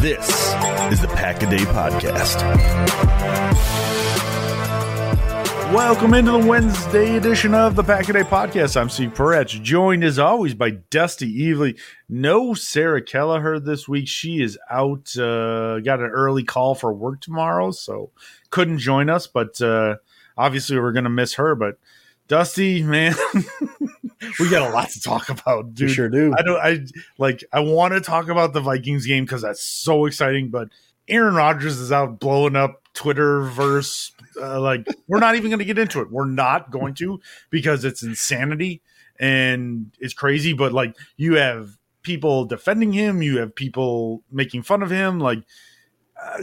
This is the Pack a Day Podcast. Welcome into the Wednesday edition of the Pack a Day Podcast. I'm Steve Peretz, joined as always by Dusty Evely. No Sarah Kelleher this week. She is out, uh, got an early call for work tomorrow, so couldn't join us, but uh, obviously we're going to miss her. But Dusty, man, we got a lot to talk about, dude. We sure do. I don't. I like. I want to talk about the Vikings game because that's so exciting. But Aaron Rodgers is out blowing up Twitterverse. Uh, like, we're not even going to get into it. We're not going to because it's insanity and it's crazy. But like, you have people defending him. You have people making fun of him. Like, uh,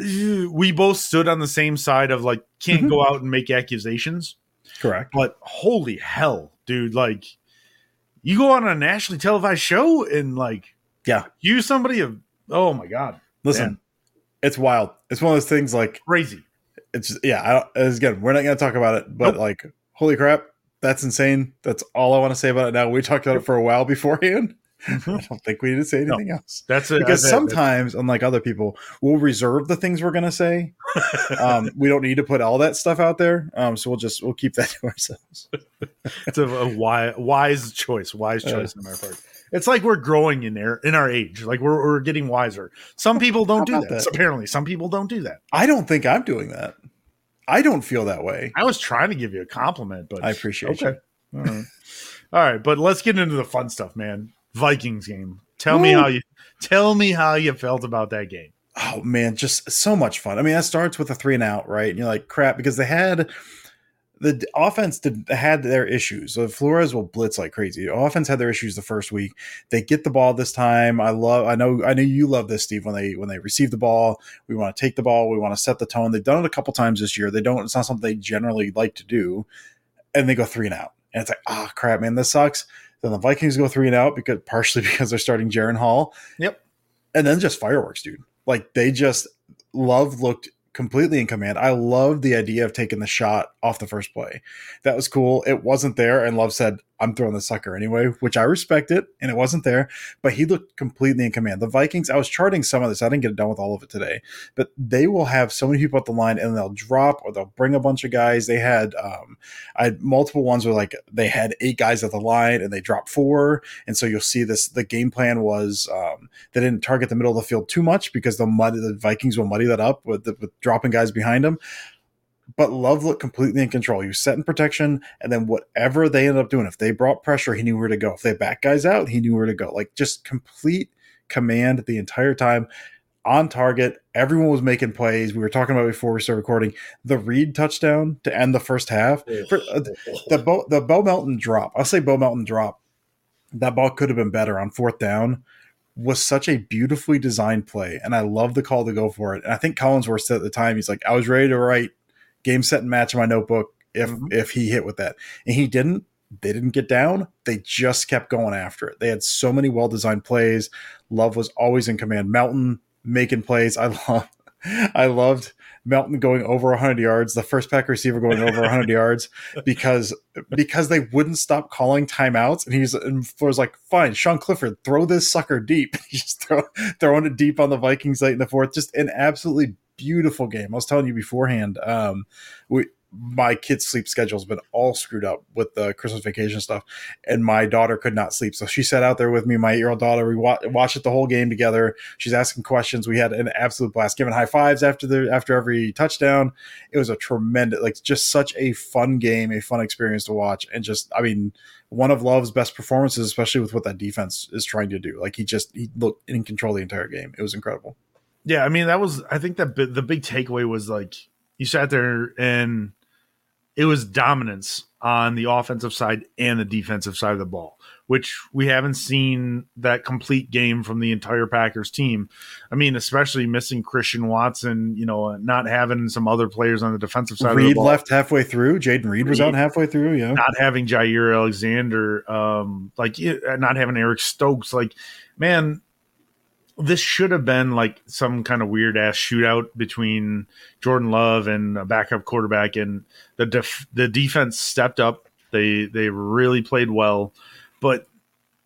we both stood on the same side of like, can't Mm-hmm. go out and make accusations. Correct. But holy hell, dude! Like, you go on a nationally televised show and like Yeah. use somebody of oh my god, Listen, Man. it's wild. It's one of those things like crazy. it's yeah. I don't, as again, we're not going to talk about it, but Nope. like, holy crap, that's insane. That's all I want to say about it. Now we talked about it for a while beforehand. I don't think we need to say anything else That's it. because That's it. sometimes, unlike other people, we'll reserve the things we're going to say. um, we don't need to put all that stuff out there, um, so we'll just we'll keep that to ourselves. it's a, a wise, wise choice. Wise Uh, choice on our part. It's like we're growing in there in our age. Like we're we're getting wiser. Some people don't do that. that? Apparently, some people don't do that. I don't think I'm doing that. I don't feel that way. I was trying to give you a compliment, but I appreciate okay. All right. All right, but let's get into the fun stuff, man. Vikings game. Tell me how you tell me how you felt about that game. oh man, just so much fun. I mean, that starts with a three and out, right? And you're like, crap, because they had the offense did had their issues. So Flores will blitz like crazy. The offense had their issues the first week. They get the ball this time. I love. I know. I know you love this, Steve. When they when they receive the ball, we want to take the ball. We want to set the tone. They've done it a couple times this year. They don't. It's not something they generally like to do, and they go three and out. And it's like, ah, crap, man, this sucks. Then the Vikings go three and out because partially because they're starting Jaren Hall Yep. and then just fireworks, dude. Like they just Love looked completely in command. I loved the idea of taking the shot off the first play. That was cool. It wasn't there, and Love said, "I'm throwing the sucker anyway," which I respect it. And it wasn't there, but he looked completely in command. The Vikings. I was charting some of this. I didn't get it done with all of it today, but they will have so many people at the line, and they'll drop or they'll bring a bunch of guys. They had, um, I had multiple ones where like they had eight guys at the line, and they dropped four, and so you'll see this. The game plan was um, they didn't target the middle of the field too much because the the Vikings will muddy that up with, the, with dropping guys behind them. But Love looked completely in control. He was set in protection, and then whatever they ended up doing, if they brought pressure, he knew where to go. If they back guys out, he knew where to go. Like just complete command the entire time. on target. Everyone was making plays. We were talking about before we started recording the Reed touchdown to end the first half. For, uh, the Bo, the Bo Melton drop. I'll say Bo Melton drop. That ball could have been better on fourth down. Was such a beautifully designed play, and I love the call to go for it. And I think Collinsworth said at the time, he's like, "I was ready to write game, set, and match in my notebook if Mhm. if he hit with that, and he didn't. They didn't get down. They just kept going after it. They had so many well designed plays. Love was always in command. Melton making plays. I love. I loved Melton going over 100 yards, the first pack receiver going over 100 yards because because they wouldn't stop calling timeouts, and he's and was like, "Fine, Sean Clifford, throw this sucker deep." He's throw, throwing it deep on the Vikings late in the fourth. Just an absolutely beautiful game. I was telling you beforehand. Um, we my kids' sleep schedule's been all screwed up with the Christmas vacation stuff, and my daughter could not sleep. So she sat out there with me, my eight year old daughter. We wa- watched it the whole game together. She's asking questions. We had an absolute blast, giving high fives after the after every touchdown. It was a tremendous, like just such a fun game, a fun experience to watch, and just I mean, one of Love's best performances, especially with what that defense is trying to do. Like he just he looked in control the entire game. It was incredible. Yeah, I mean that was I think that the big takeaway was like you sat there and it was dominance on the offensive side and the defensive side of the ball, which we haven't seen that complete game from the entire Packers team. I mean, especially missing Christian Watson, you know, not having some other players on the defensive side of the Reed left halfway through. Jayden Reed was out halfway through. Yeah, not having Jaire Alexander, um, like not having Eric Stokes, like man, this should have been like some kind of weird ass shootout between Jordan Love and a backup quarterback, and the def- the defense stepped up. They they really played well, but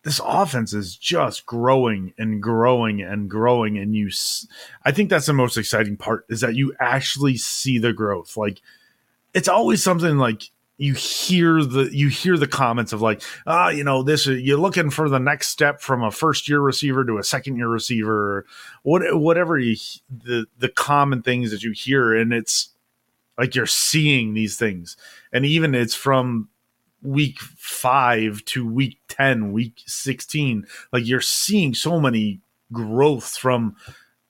this offense is just growing and growing and growing, and you, s- I think that's the most exciting part is that you actually see the growth. Like it's always something like you hear the you hear the comments of like ah you know this is you're looking for the next step from a first year receiver to a second year receiver what whatever you the the common things that you hear. And it's like you're seeing these things. And even it's from week 5 to week 10 week 16 like you're seeing so many growth from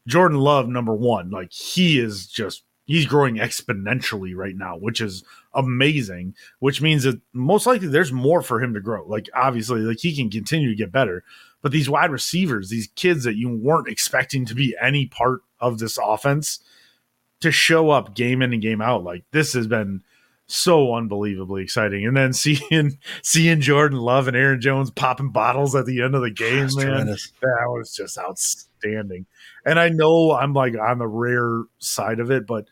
Jordan Love number 1 like he is just he's growing exponentially right now which is amazing, which means that most likely there's more for him to grow. Like obviously, like he can continue to get better. But these wide receivers, these kids that you weren't expecting to be any part of this offense, to show up game in and game out, like this has been so unbelievably exciting. And then seeing seeing Jordan Love and Aaron Jones popping bottles at the end of the game, man, tremendous. that was just outstanding. And I know I'm like on the rare side of it, but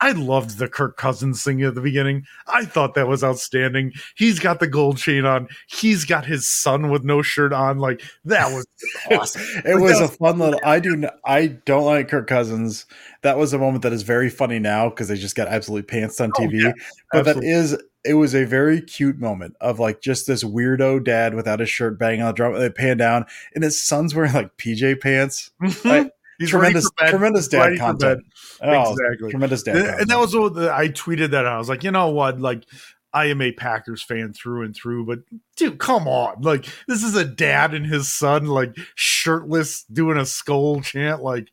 I loved the Kirk Cousins thing at the beginning. I thought that was outstanding. He's got the gold chain on. He's got his son with no shirt on. Like that was awesome. It Like, was that a fun little. I do. I don't like Kirk Cousins. That was a moment that is very funny now because they just got absolutely pantsed on Oh, TV. yeah, but that absolutely. is. It was a very cute moment of like just this weirdo dad without his shirt banging on the drum. and They pan down, and his son's wearing like PJ pants. Like, He's tremendous, bed. tremendous dad content. Oh, exactly. tremendous dad. And, content. and that was what the, I tweeted that. I was like, you know what? Like, I am a Packers fan through and through, but dude, come on! Like, this is a dad and his son, like shirtless, doing a skull chant. Like,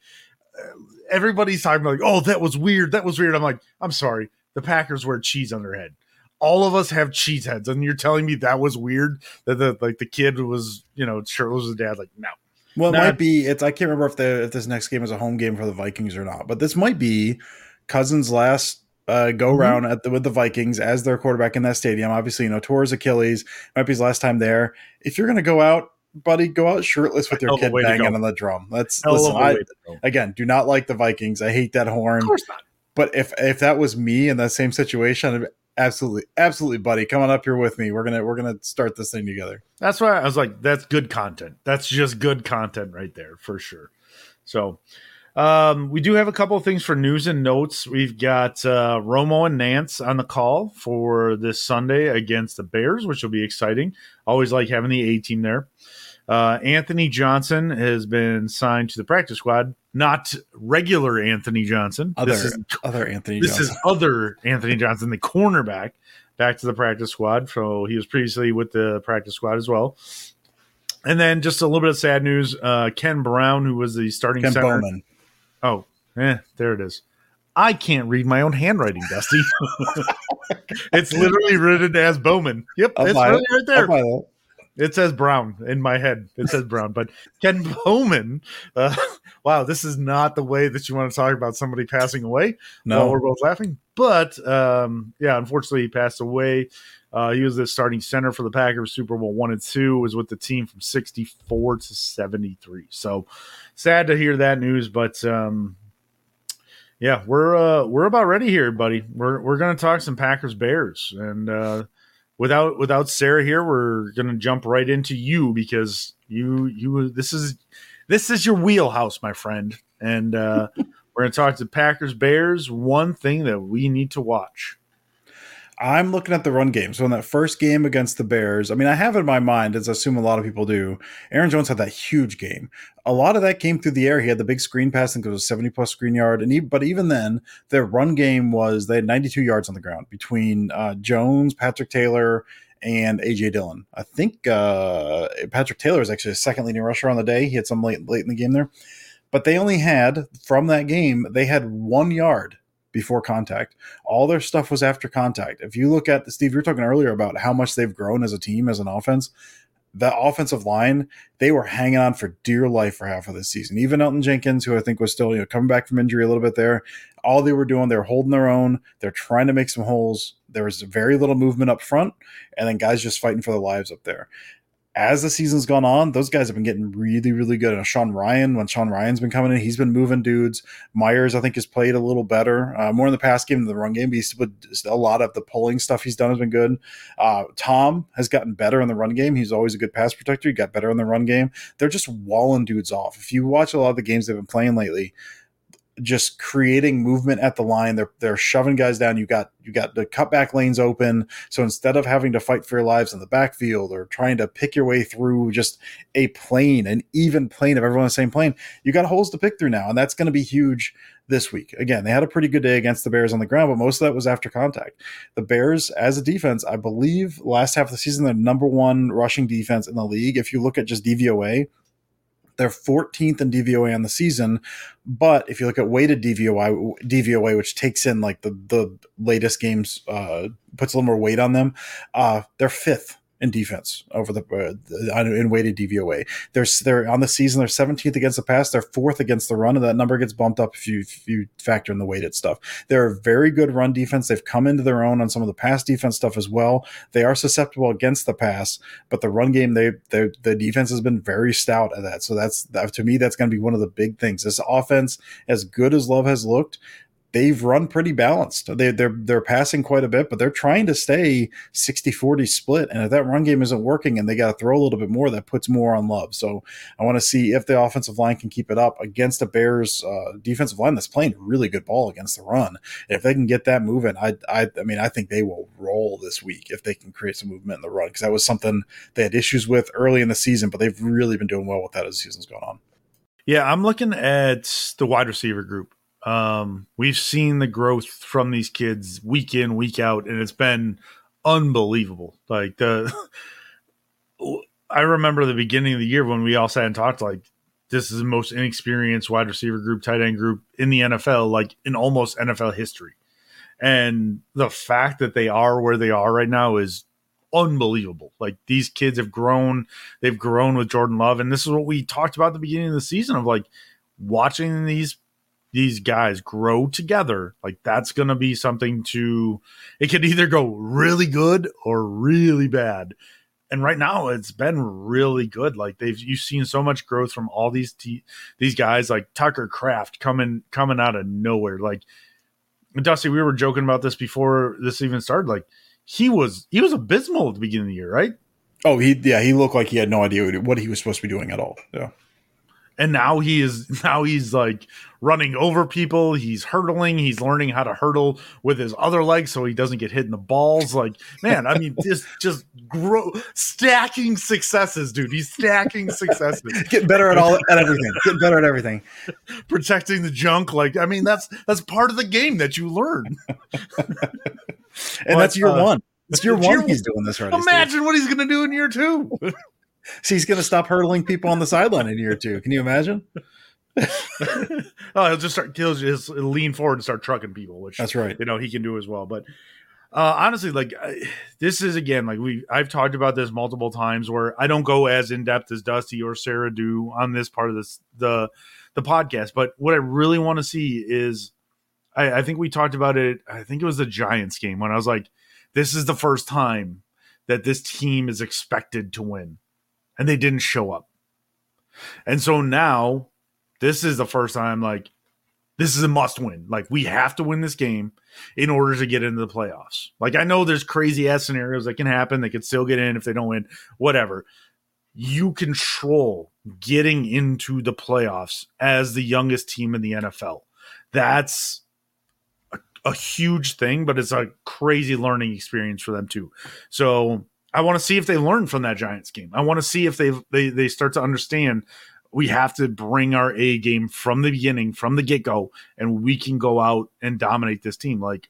everybody's talking like, "Oh, that was weird. That was weird." I'm like, I'm sorry. The Packers wear cheese on their head. All of us have cheese heads, and you're telling me that was weird that the like the kid was, you know, shirtless with dad. Like, no, Well, it Nah. might be. It's I can't remember if the if this next game is a home game for the Vikings or not, but this might be Cousins' last uh, go Mhm. round at the, with the Vikings as their quarterback in that stadium. Obviously, you know, his Achilles. Might be his last time there. If you're going to go out, buddy, go out shirtless with your Hell of a kid banging on the drum. That's Hell listen. I, way to go. again, do not like the Vikings. I hate that horn. Of course not. But if if that was me in that same situation, I'd be, absolutely, absolutely, buddy, come on up here with me. We're gonna we're gonna start this thing together. That's why I was like, that's good content. That's just good content right there for sure. So, um, we do have a couple of things for news and notes. We've got uh, Romo and Nance on the call for this Sunday against the Bears, which will be exciting. Always like having the A team there. Uh, Anthony Johnson has been signed to the practice squad, not regular Anthony Johnson. Other this is other Anthony. this Johnson. is other Anthony Johnson, the cornerback, back to the practice squad. So he was previously with the practice squad as well. And then just a little bit of sad news: uh, Ken Brown, who was the starting Ken center, Bowman. Oh, eh, there it is. I can't read my own handwriting, Dusty. it's literally written as Bowman. Yep, it's right there. I'll buy that. It says Brown in my head. It says Brown, but Ken Bowman. Uh, wow, this is not the way that you want to talk about somebody passing away. No, we're both laughing. But um, yeah, unfortunately, he passed away. Uh, he was the starting center for the Packers Super Bowl one and two. Was with the team from sixty four to seventy three. So sad to hear that news, but um, yeah, we're uh, we're about ready here, buddy. We're we're gonna talk some Packers Bears, and uh, without without Sarah here, we're gonna jump right into you because you you this is this is your wheelhouse, my friend, and uh, we're gonna talk to Packers Bears. One thing that we need to watch. I'm looking at the run game. So in that first game against the Bears, I mean, I have in my mind, as I assume a lot of people do. Aaron Jones had that huge game. A lot of that came through the air. He had the big screen pass, I think it was 70 plus screen yard. And he, but even then, their run game was they had 92 yards on the ground between uh, Jones, Patrick Taylor, and AJ Dillon. I think uh, Patrick Taylor is actually a second leading rusher on the day. He had some late late in the game there. But they only had from that game, they had one yard before contact. All their stuff was after contact. If you look at Steve, you were talking earlier about how much they've grown as a team, as an offense. The offensive line, they were hanging on for dear life for half of the season. Even Elgton Jenkins, who I think was still you know coming back from injury a little bit there, all they were doing, they were holding their own. They're trying to make some holes. There was very little movement up front, and then guys just fighting for their lives up there as the season's gone on, those guys have been getting really, really good. And Sean Rhyan, when Sean Rhyan's been coming in, he's been moving dudes. Myers, I think, has played a little better, uh, more in the pass game than the run game. But he's a lot of the pulling stuff he's done has been good. Uh, Tom has gotten better in the run game. He's always a good pass protector. He got better in the run game. They're just walling dudes off. If you watch a lot of the games they've been playing lately, just creating movement at the line. They're they're shoving guys down. You got you got the cutback lanes open. So instead of having to fight for your lives in the backfield or trying to pick your way through just a plane, an even plane of everyone on the same plane, you got holes to pick through now, and that's going to be huge this week. Again, they had a pretty good day against the Bears on the ground, but most of that was after contact. The Bears, as a defense, I believe last half of the season, they're number one rushing defense in the league. If you look at just DVOA, they're 14th in DVOA on the season, but if you look at weighted DVOA, DVOA, which takes in like the the latest games, uh, puts a little more weight on them, uh, they're fifth in defense over the uh, in weighted DVOA. They're they're on the season. They're 17th against the pass. They're fourth against the run, and that number gets bumped up if you if you factor in the weighted stuff. They're a very good run defense. They've come into their own on some of the pass defense stuff as well. They are susceptible against the pass, but the run game they they the defense has been very stout at that. So that's that, to me that's going to be one of the big things. This offense, as good as Love has looked, they've run pretty balanced. They, they're they're passing quite a bit, but they're trying to stay 60-40 split. And if that run game isn't working and they got to throw a little bit more, that puts more on Love. So I want to see if the offensive line can keep it up against a Bears uh, defensive line that's playing really good ball against the run. If they can get that moving, I, I I mean I think they will roll this week if they can create some movement in the run because that was something they had issues with early in the season, but they've really been doing well with that as the season's gone on. Yeah, I'm looking at the wide receiver group. Um, we've seen the growth from these kids week in, week out, and it's been unbelievable. Like the, I remember the beginning of the year when we all sat and talked like this is the most inexperienced wide receiver group, tight end group in the NFL, like in almost NFL history. And the fact that they are where they are right now is unbelievable. Like these kids have grown, they've grown with Jordan Love, and this is what we talked about at the beginning of the season of like watching these these guys grow together, like that's going to be something to, it could either go really good or really bad. And right now it's been really good. Like they've, you've seen so much growth from all these, these guys like Tucker Kraft coming, coming out of nowhere. Like Dusty, we were joking about this before this even started. Like he was, he was abysmal at the beginning of the year, right? Oh, he, yeah, he looked like he had no idea what he was supposed to be doing at all. Yeah and now he is now he's like running over people. He's hurdling. He's learning how to hurdle with his other leg so he doesn't get hit in the balls. Like man i mean just just grow stacking successes dude. He's stacking successes. Getting better at all at everything. Getting better at everything. Protecting the junk. Like i mean that's that's part of the game that you learn. And but, that's year uh, one. It's year one he's doing this right imagine what he's gonna do in year two so he's going to stop hurdling people on the sideline in year two. Can you imagine? oh, he'll just start he'll just lean forward and start trucking people, which That's right. you know he can do as well. But uh, honestly, like I, this is again like we I've talked about this multiple times where I don't go as in depth as Dusty or Sarah do on this part of this the the podcast. But what I really want to see is I, I think we talked about it. I think it was the Giants game when I was like, this is the first time that this team is expected to win, and they didn't show up. And so now this is the first time like this is a must win. Like we have to win this game in order to get into the playoffs. Like I know there's crazy ass scenarios that can happen. They could still get in if they don't win, whatever. You control getting into the playoffs as the youngest team in the NFL. That's a, a huge thing, but it's a crazy learning experience for them too. So I want to see if they learn from that Giants game. I want to see if they they they start to understand we have to bring our A game from the beginning, from the get go, and we can go out and dominate this team. Like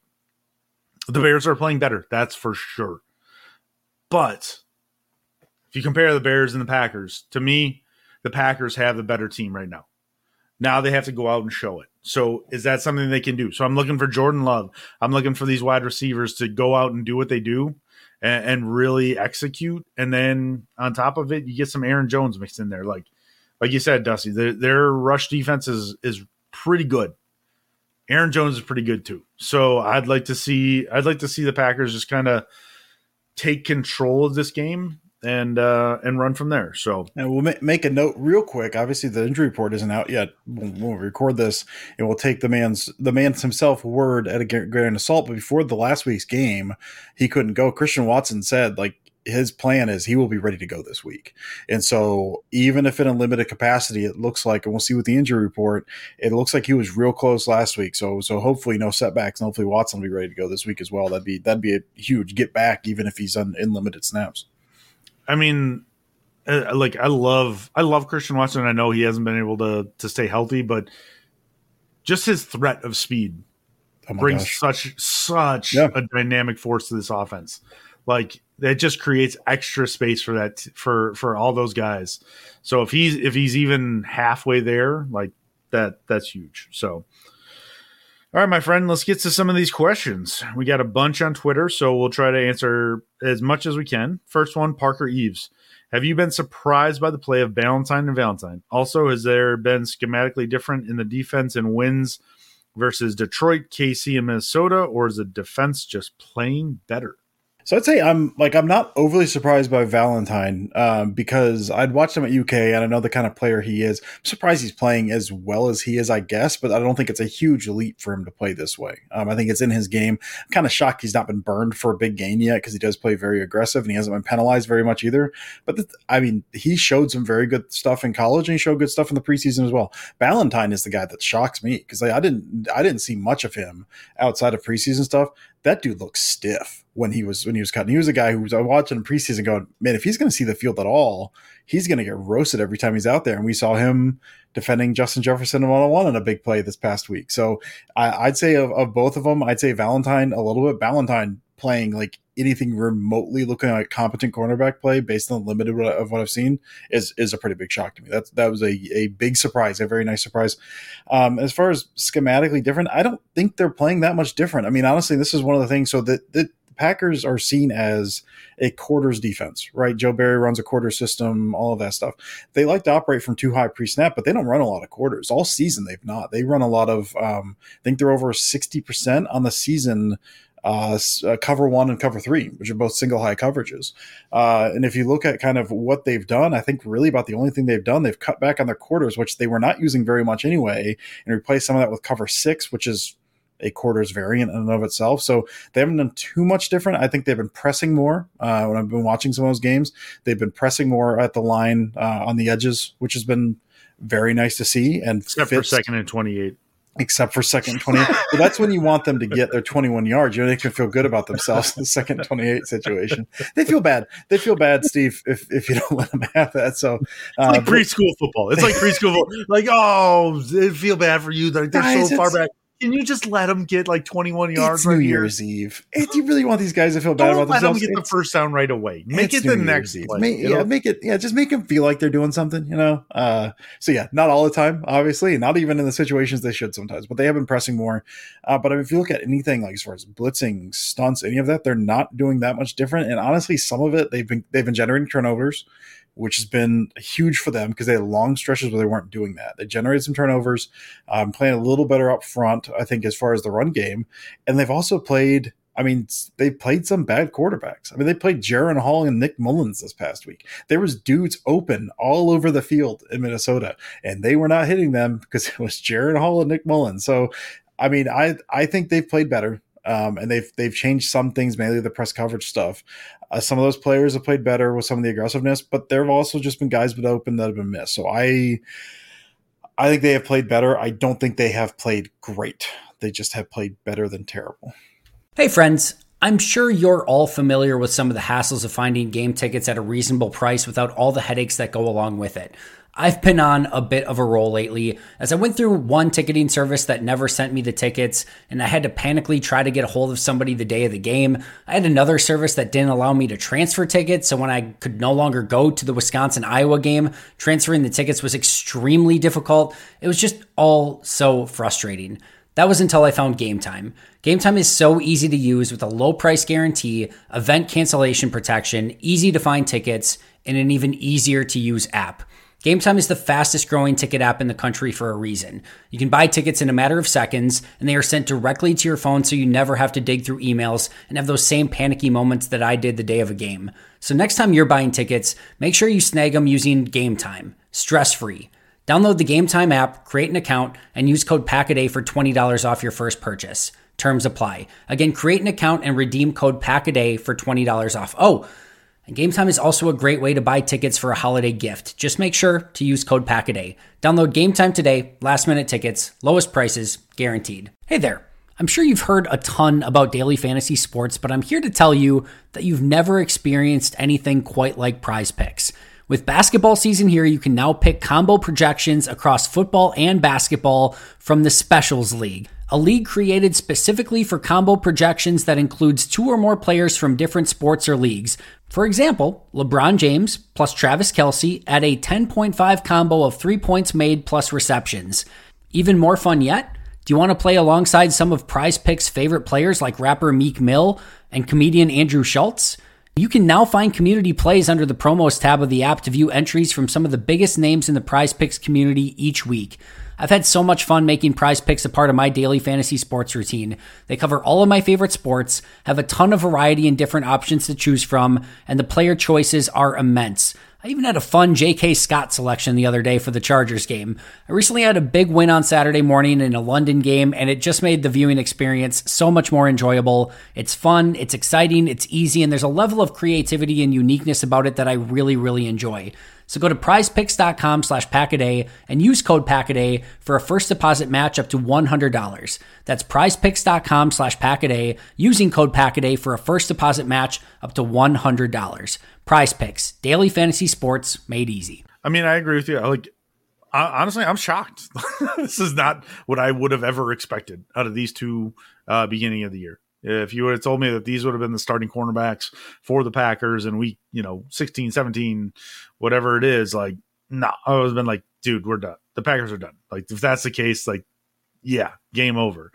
the Bears are playing better, that's for sure. But if you compare the Bears and the Packers, to me, the Packers have the better team right now. Now they have to go out and show it. So is that something they can do? So I'm looking for Jordan Love. I'm looking for these wide receivers to go out and do what they do and, and really execute. And then on top of it, you get some Aaron Jones mixed in there. Like like you said, Dusty, their, their rush defense is is pretty good. Aaron Jones is pretty good too. So I'd like to see I'd like to see the Packers just kind of take control of this game and uh and run from there. So And we'll ma- make a note real quick. Obviously, the injury report isn't out yet when when we record this, and we'll take the man's the man's himself word at a gra- grain of salt. But before the last week's game, he couldn't go. Christian Watson said like his plan is he will be ready to go this week. And so even if in a limited capacity, it looks like, and we'll see with the injury report, it looks like he was real close last week. So so hopefully no setbacks, and hopefully Watson will be ready to go this week as well. That'd be that'd be a huge get back, even if he's on in limited snaps. I mean, uh, like I love I love Christian Watson. I know he hasn't been able to to stay healthy, but just his threat of speed Oh brings gosh. such such Yeah. a dynamic force to this offense. Like that just creates extra space for that for for all those guys. So if he's if he's even halfway there, like that that's huge. So all right, my friend, let's get to some of these questions. We got a bunch on Twitter, so we'll try to answer as much as we can. First one, Parker Eves. Have you been surprised by the play of Valentine and Ballentine? Also, has there been schematically different in the defense and wins versus Detroit, KC, and Minnesota, or is the defense just playing better? So I'd say I'm like I'm not overly surprised by Valentine um, because I'd watched him at UK and I know the kind of player he is. I'm surprised he's playing as well as he is, I guess, but I don't think it's a huge leap for him to play this way. Um, I think it's in his game. I'm kind of shocked he's not been burned for a big game yet because he does play very aggressive and he hasn't been penalized very much either. But the, I mean, he showed some very good stuff in college and he showed good stuff in the preseason as well. Ballentine is the guy that shocks me because like, I didn't I didn't see much of him outside of preseason stuff that dude looks stiff when he was when he was cutting. He was a guy who was I watching in preseason going, man, if he's going to see the field at all, he's going to get roasted every time he's out there. And we saw him defending Justin Jefferson one on one in a big play this past week. So I, would say of, of both of them, I'd say Ballentine a little bit. Ballentine playing like anything remotely looking like competent cornerback play based on the limited of what I've seen is is a pretty big shock to me. That's that was a, a big surprise, a very nice surprise. Um, as far as schematically different, I don't think they're playing that much different. I mean, honestly, this is one of the things. So that the Packers are seen as a quarters defense, right? Joe Barry runs a quarter system, all of that stuff. They like to operate from too high pre snap, but they don't run a lot of quarters all season. They've not. They run a lot of. Um, I think they're over sixty percent on the season uh, uh, cover one and cover three, which are both single high coverages. Uh, and if you look at kind of what they've done, I think really about the only thing they've done, they've cut back on their quarters, which they were not using very much anyway, and replaced some of that with cover six, which is a quarters variant in and of itself. So they haven't done too much different. I think they've been pressing more. Uh, when I've been watching some of those games, they've been pressing more at the line uh, on the edges, which has been very nice to see. And except fits. for second and twenty eight except for second 28. but that's when you want them to get their 21 yards. You know, they can feel good about themselves in the second 28 situation. They feel bad. They feel bad, Steve, if, if you don't let them have that. So uh, it's like preschool football. It's like preschool football. Like, oh, they feel bad for you. They're, they're guys, so far back. Can you just let them get like 21 yards It's right New here? Year's Eve. Do you really want these guys to feel bad Don't about let them themselves? get the first down right away. Make it the New next Year's Eve. play. Make- yeah, make it. Yeah, just make them feel like they're doing something. You know. Uh, so yeah, not all the time, obviously, not even in the situations they should sometimes, but they have been pressing more. Uh, but if you look at anything like as far as blitzing, stunts, any of that, they're not doing that much different. And honestly, some of it they've been they've been generating turnovers. Which has been huge for them because they had long stretches where they weren't doing that. They generated some turnovers, um, playing a little better up front, I think, as far as the run game. And they've also played I mean, they played some bad quarterbacks. I mean, they played Jaren Hall and Nick Mullens this past week. There was dudes open all over the field in Minnesota, and they were not hitting them because it was Jaren Hall and Nick Mullens. So, I mean, I I think they've played better, um, and they've they've changed some things, mainly the press coverage stuff. Uh, some of those players have played better with some of the aggressiveness, but there have also just been guys been open that have been missed. So I. I think they have played better. I don't think they have played great. They just have played better than terrible. Hey, friends. I'm sure you're all familiar with some of the hassles of finding game tickets at a reasonable price without all the headaches that go along with it. I've been on a bit of a roll lately as I went through one ticketing service that never sent me the tickets and I had to panically try to get a hold of somebody the day of the game. I had another service that didn't allow me to transfer tickets, so when I could no longer go to the Wisconsin Iowa game, transferring the tickets was extremely difficult. It was just all so frustrating. That was until I found Game Time. Game Time is so easy to use with a low price guarantee, event cancellation protection, easy to find tickets, and an even easier to use app. Game Time is the fastest growing ticket app in the country for a reason. You can buy tickets in a matter of seconds, and they are sent directly to your phone so you never have to dig through emails and have those same panicky moments that I did the day of a game. So next time you're buying tickets, make sure you snag them using Game Time, stress free. Download the Game Time app, create an account, and use code PACKADAY for $20 off your first purchase. Terms apply. Again, create an account and redeem code PACKADAY for $20 off. Oh, and Game Time is also a great way to buy tickets for a holiday gift. Just make sure to use code PACKADAY. Download Game Time today, last minute tickets, lowest prices, guaranteed. Hey there. I'm sure you've heard a ton about daily fantasy sports, but I'm here to tell you that you've never experienced anything quite like prize picks. With basketball season here, you can now pick combo projections across football and basketball from the Specials League, a league created specifically for combo projections that includes two or more players from different sports or leagues. For example, LeBron James plus Travis Kelce at a 10.5 combo of three points made plus receptions. Even more fun yet? Do you want to play alongside some of Prize Picks' favorite players like rapper Meek Mill and comedian Andrew Schulz? You can now find community plays under the promos tab of the app to view entries from some of the biggest names in the prize picks community each week. I've had so much fun making prize picks a part of my daily fantasy sports routine. They cover all of my favorite sports, have a ton of variety and different options to choose from, and the player choices are immense. I even had a fun J.K. Scott selection the other day for the Chargers game. I recently had a big win on Saturday morning in a London game, and it just made the viewing experience so much more enjoyable. It's fun, it's exciting, it's easy, and there's a level of creativity and uniqueness about it that I really, really enjoy. So go to prizepicks.com slash packaday and use code packaday for a first deposit match up to $100. That's prizepicks.com slash packaday using code packaday for a first deposit match up to $100. Prize Picks, daily fantasy sports made easy. I mean, I agree with you. I Like, I, honestly, I'm shocked. this is not what I would have ever expected out of these two uh, beginning of the year. If you would have told me that these would have been the starting cornerbacks for the Packers in week, you know, 16, 17, whatever it is, like, nah, I have been like, dude, we're done. The Packers are done. Like, if that's the case, like, yeah, game over.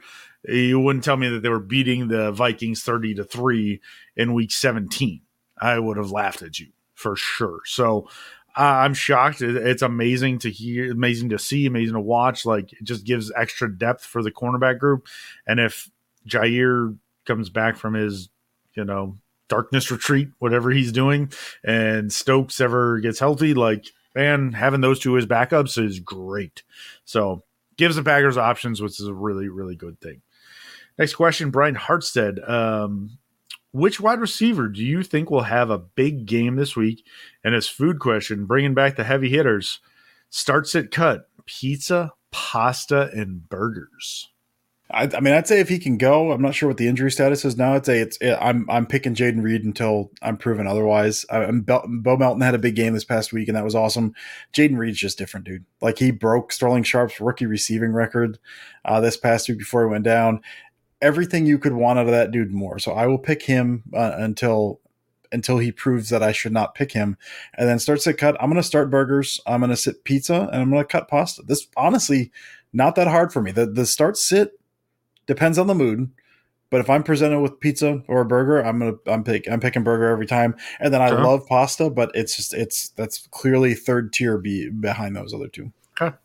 You wouldn't tell me that they were beating the Vikings 30 to 3 in week 17. I would have laughed at you for sure. So uh, I'm shocked. It, it's amazing to hear, amazing to see, amazing to watch. Like it just gives extra depth for the cornerback group. And if Jaire comes back from his, you know, darkness retreat, whatever he's doing, and Stokes ever gets healthy, like man, having those two as backups is great. So gives the Packers options, which is a really, really good thing. Next question, Brian Hartstead. Um, which wide receiver do you think will have a big game this week? And his food question, bringing back the heavy hitters, starts at cut pizza, pasta, and burgers. I, I, mean, I'd say if he can go, I'm not sure what the injury status is now. I'd say it's it, I'm I'm picking Jayden Reed until I'm proven otherwise. I, am Bo Melton had a big game this past week, and that was awesome. Jayden Reed's just different, dude. Like he broke Sterling Sharpe's rookie receiving record uh, this past week before he went down. Everything you could want out of that dude more. So I will pick him uh, until until he proves that I should not pick him. And then start sit cut. I'm going to start burgers. I'm going to sit pizza, and I'm going to cut pasta. This honestly not that hard for me. The the start sit depends on the mood. But if I'm presented with pizza or a burger, I'm gonna I'm pick I'm picking burger every time. And then I sure. love pasta, but it's just it's that's clearly third tier be behind those other two. Okay.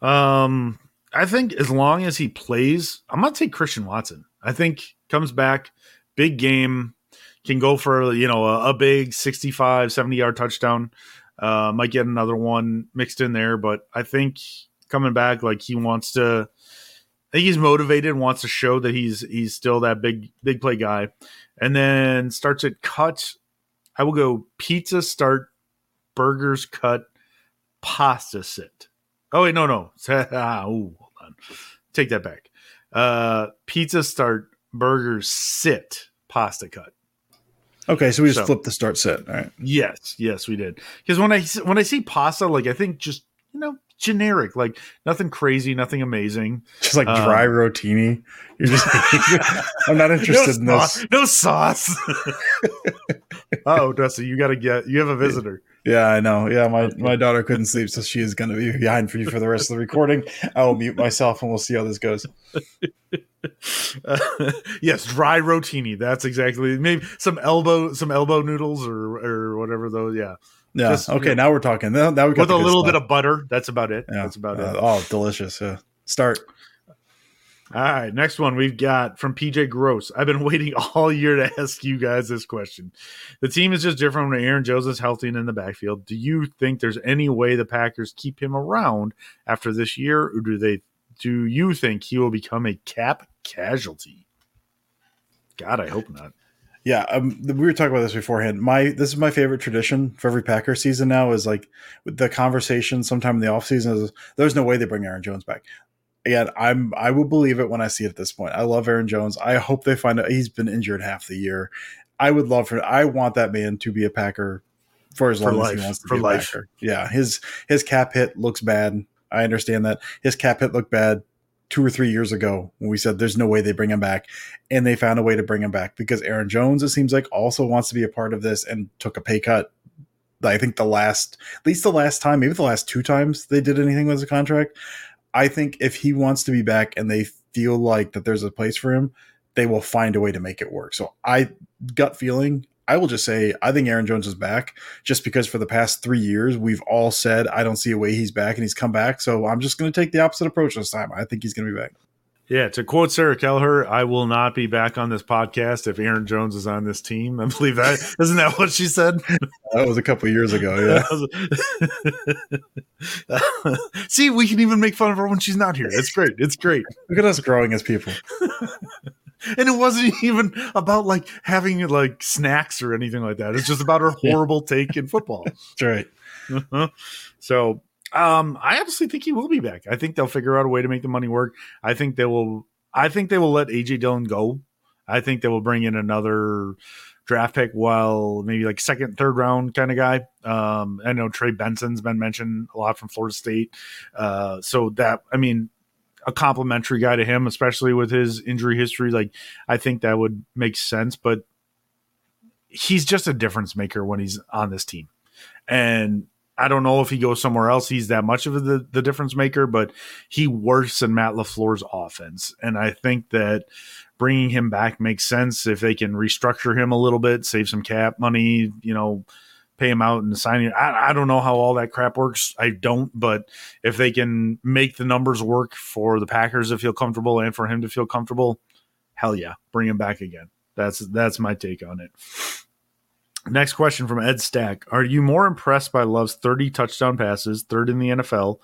Um, I think as long as he plays, I'm gonna take Christian Watson. I think comes back, big game, can go for you know a, a big 65, 70 yard touchdown. Uh, might get another one mixed in there, but I think coming back like he wants to I think he's motivated, and wants to show that he's he's still that big big play guy, and then starts at cut. I will go pizza start, burgers cut, pasta sit. Oh wait, no, no. ooh, hold on. Take that back. Uh, pizza start, burgers sit, pasta cut. Okay, so we just so, flipped the start set. All right. Yes, yes, we did. Because when I when I see pasta, like I think just you know generic, like nothing crazy, nothing amazing. Just like dry um, rotini. You're just I'm not interested no in sauce, this. No sauce. oh, Dusty, you gotta get you have a visitor. Yeah, I know. Yeah, my, my daughter couldn't sleep, so she is gonna be behind for you for the rest of the recording. I will mute myself and we'll see how this goes. Uh, yes, dry rotini. That's exactly maybe some elbow some elbow noodles or or whatever those. Yeah. Yeah. Just, okay. You know, now we're talking. Now, now we got with a little stuff. bit of butter. That's about it. Yeah. That's about uh, it. Oh, delicious. Yeah. Start. All right. Next one we've got from PJ Gross. I've been waiting all year to ask you guys this question. The team is just different when Aaron Jones is healthy and in the backfield. Do you think there's any way the Packers keep him around after this year, or do they? Do you think he will become a cap casualty? God, I hope not. Yeah, um, we were talking about this beforehand. My this is my favorite tradition for every Packer season now is like the conversation sometime in the offseason is there's no way they bring Aaron Jones back. Again, I'm I will believe it when I see it at this point. I love Aaron Jones. I hope they find out he's been injured half the year. I would love for I want that man to be a Packer for as long for as life, he wants to for be life. a Packer. Yeah, his his cap hit looks bad. I understand that his cap hit looked bad two or three years ago when we said there's no way they bring him back, and they found a way to bring him back because Aaron Jones, it seems like, also wants to be a part of this and took a pay cut. I think the last, at least the last time, maybe the last two times they did anything with his contract. I think if he wants to be back and they feel like that there's a place for him, they will find a way to make it work. So I gut feeling, I will just say I think Aaron Jones is back just because for the past three years we've all said I don't see a way he's back and he's come back. So I'm just going to take the opposite approach this time. I think he's going to be back. Yeah, to quote Sarah Kelleher, I will not be back on this podcast if Aaron Jones is on this team. I believe that isn't that what she said? That was a couple years ago. Yeah. See, we can even make fun of her when she's not here. It's great. It's great. Look at us growing as people and it wasn't even about like having like snacks or anything like that. It's just about her horrible take in football. That's right. Uh-huh. So um, I honestly think he will be back. I think they'll figure out a way to make the money work. I think they will. I think they will let AJ Dillon go. I think they will bring in another draft pick, while maybe like second, third round kind of guy. Um, I know Trey Benson's been mentioned a lot from Florida State. Uh, so that I mean, a complimentary guy to him, especially with his injury history. Like I think that would make sense, but he's just a difference maker when he's on this team. And I don't know if he goes somewhere else, he's that much of the, the difference maker, but he works in Matt LaFleur's offense. And I think that bringing him back makes sense if they can restructure him a little bit, save some cap money, you know, pay him out and sign him. I, I don't know how all that crap works. I don't, but if they can make the numbers work for the Packers to feel comfortable and for him to feel comfortable, hell yeah, bring him back again. That's that's my take on it. Next question from Ed Stack: Are you more impressed by Love's thirty touchdown passes, third in the NFL,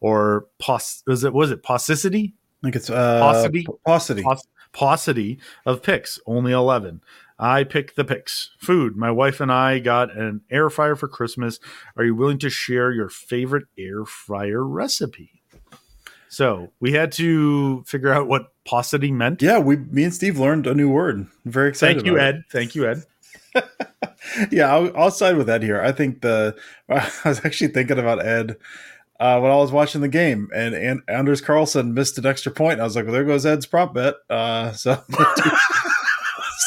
or pos? Was it was it paucity? I think it's uh, paucity. Paucity. paucity of picks, only eleven. I pick the picks. Food. My wife and I got an air fryer for Christmas. Are you willing to share your favorite air fryer recipe? So we had to figure out what paucity meant. Yeah, we me and Steve learned a new word. I'm very excited. Thank you, about it. Ed. Thank you, Ed. yeah, I'll, I'll side with Ed here. I think the I was actually thinking about Ed uh, when I was watching the game, and, and Anders Carlson missed an extra point. I was like, well, there goes Ed's prop bet. Uh, so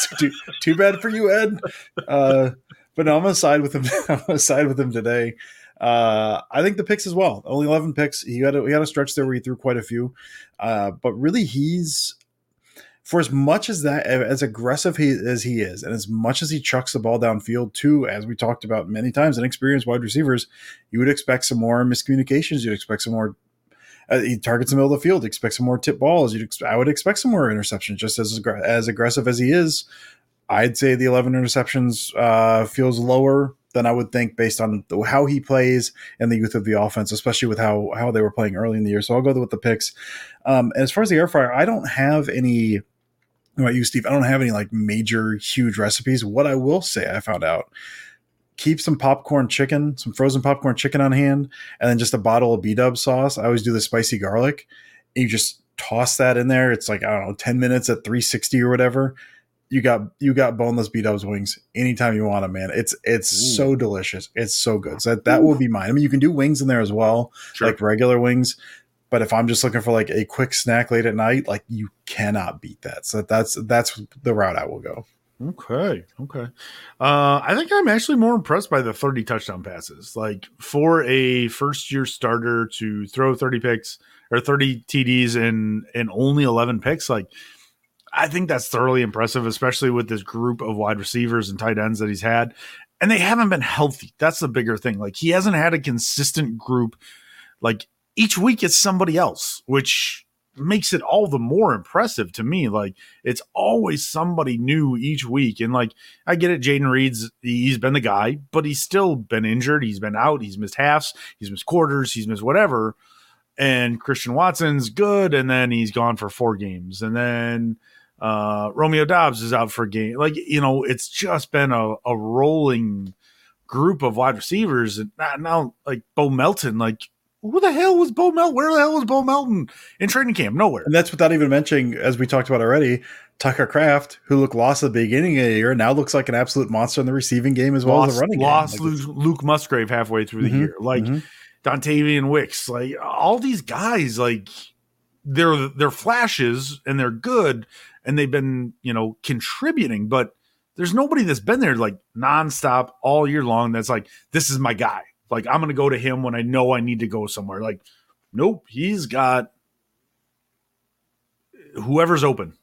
too, too, bad for you, Ed. Uh, but no, I'm gonna side with him. I'm gonna side with him today. Uh, I think the picks as well. Only 11 picks. He had a, he had a stretch there where he threw quite a few, uh, but really he's for as much as that as aggressive he, as he is, and as much as he chucks the ball downfield too, as we talked about many times, inexperienced wide receivers, you would expect some more miscommunications. You'd expect some more. Uh, he targets the middle of the field. Expect some more tip balls. You'd ex- I would expect some more interceptions. Just as as aggressive as he is, I'd say the 11 interceptions uh, feels lower than I would think based on the, how he plays and the youth of the offense, especially with how how they were playing early in the year. So I'll go with the picks. Um, as far as the air fryer, I don't have any about you, Steve? I don't have any like major huge recipes. What I will say, I found out keep some popcorn chicken, some frozen popcorn chicken on hand, and then just a bottle of B Dub sauce. I always do the spicy garlic. And you just toss that in there. It's like I don't know, ten minutes at three sixty or whatever. You got you got boneless B Dubs wings anytime you want them, man. It's it's Ooh. so delicious. It's so good. So that, that will be mine. I mean, you can do wings in there as well, sure. like regular wings. But if I'm just looking for like a quick snack late at night, like you cannot beat that. So that's that's the route I will go. Okay. Okay. Uh, I think I'm actually more impressed by the 30 touchdown passes. Like for a first year starter to throw 30 picks or 30 TDs and and only 11 picks, like I think that's thoroughly impressive, especially with this group of wide receivers and tight ends that he's had. And they haven't been healthy. That's the bigger thing. Like he hasn't had a consistent group. Like each week it's somebody else, which makes it all the more impressive to me. Like it's always somebody new each week. And like I get it, Jayden Reed's he's been the guy, but he's still been injured. He's been out, he's missed halves, he's missed quarters, he's missed whatever. And Christian Watson's good, and then he's gone for four games. And then uh Romeo Doubs is out for a game. Like, you know, it's just been a, a rolling group of wide receivers. And now like Bo Melton, like who the hell was Bo Melton? Where the hell was Bo Melton in training camp? Nowhere. And that's without even mentioning, as we talked about already, Tucker Kraft, who looked lost at the beginning of the year, now looks like an absolute monster in the receiving game as well lost, as the running lost game. Lost Luke, Luke, Musgrave halfway through the mm-hmm, year. Like mm-hmm. Dontayvion Wicks, like all these guys, like they're they're flashes and they're good and they've been, you know, contributing, but there's nobody that's been there like nonstop all year long that's like, this is my guy. Like I'm going to go to him when I know I need to go somewhere. Like, nope, he's got whoever's open.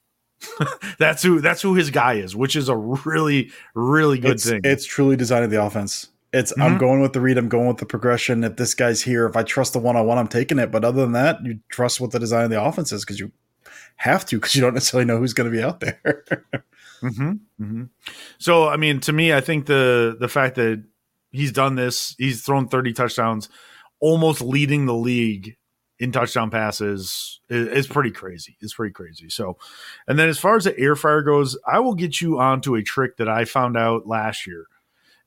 that's who that's who his guy is, which is a really really good it's, thing. It's truly designing the offense. It's mm-hmm. I'm going with the read, I'm going with the progression. If this guy's here, if I trust the one on one, I'm taking it. But other than that, you trust what the design of the offense is because you have to because you don't necessarily know who's going to be out there. mm-hmm. Mm-hmm. So I mean, to me, I think the the fact that he's done this. He's thrown 30 touchdowns, almost leading the league in touchdown passes is, pretty crazy. It's pretty crazy. So, and then as far as the air fryer goes, I will get you onto a trick that I found out last year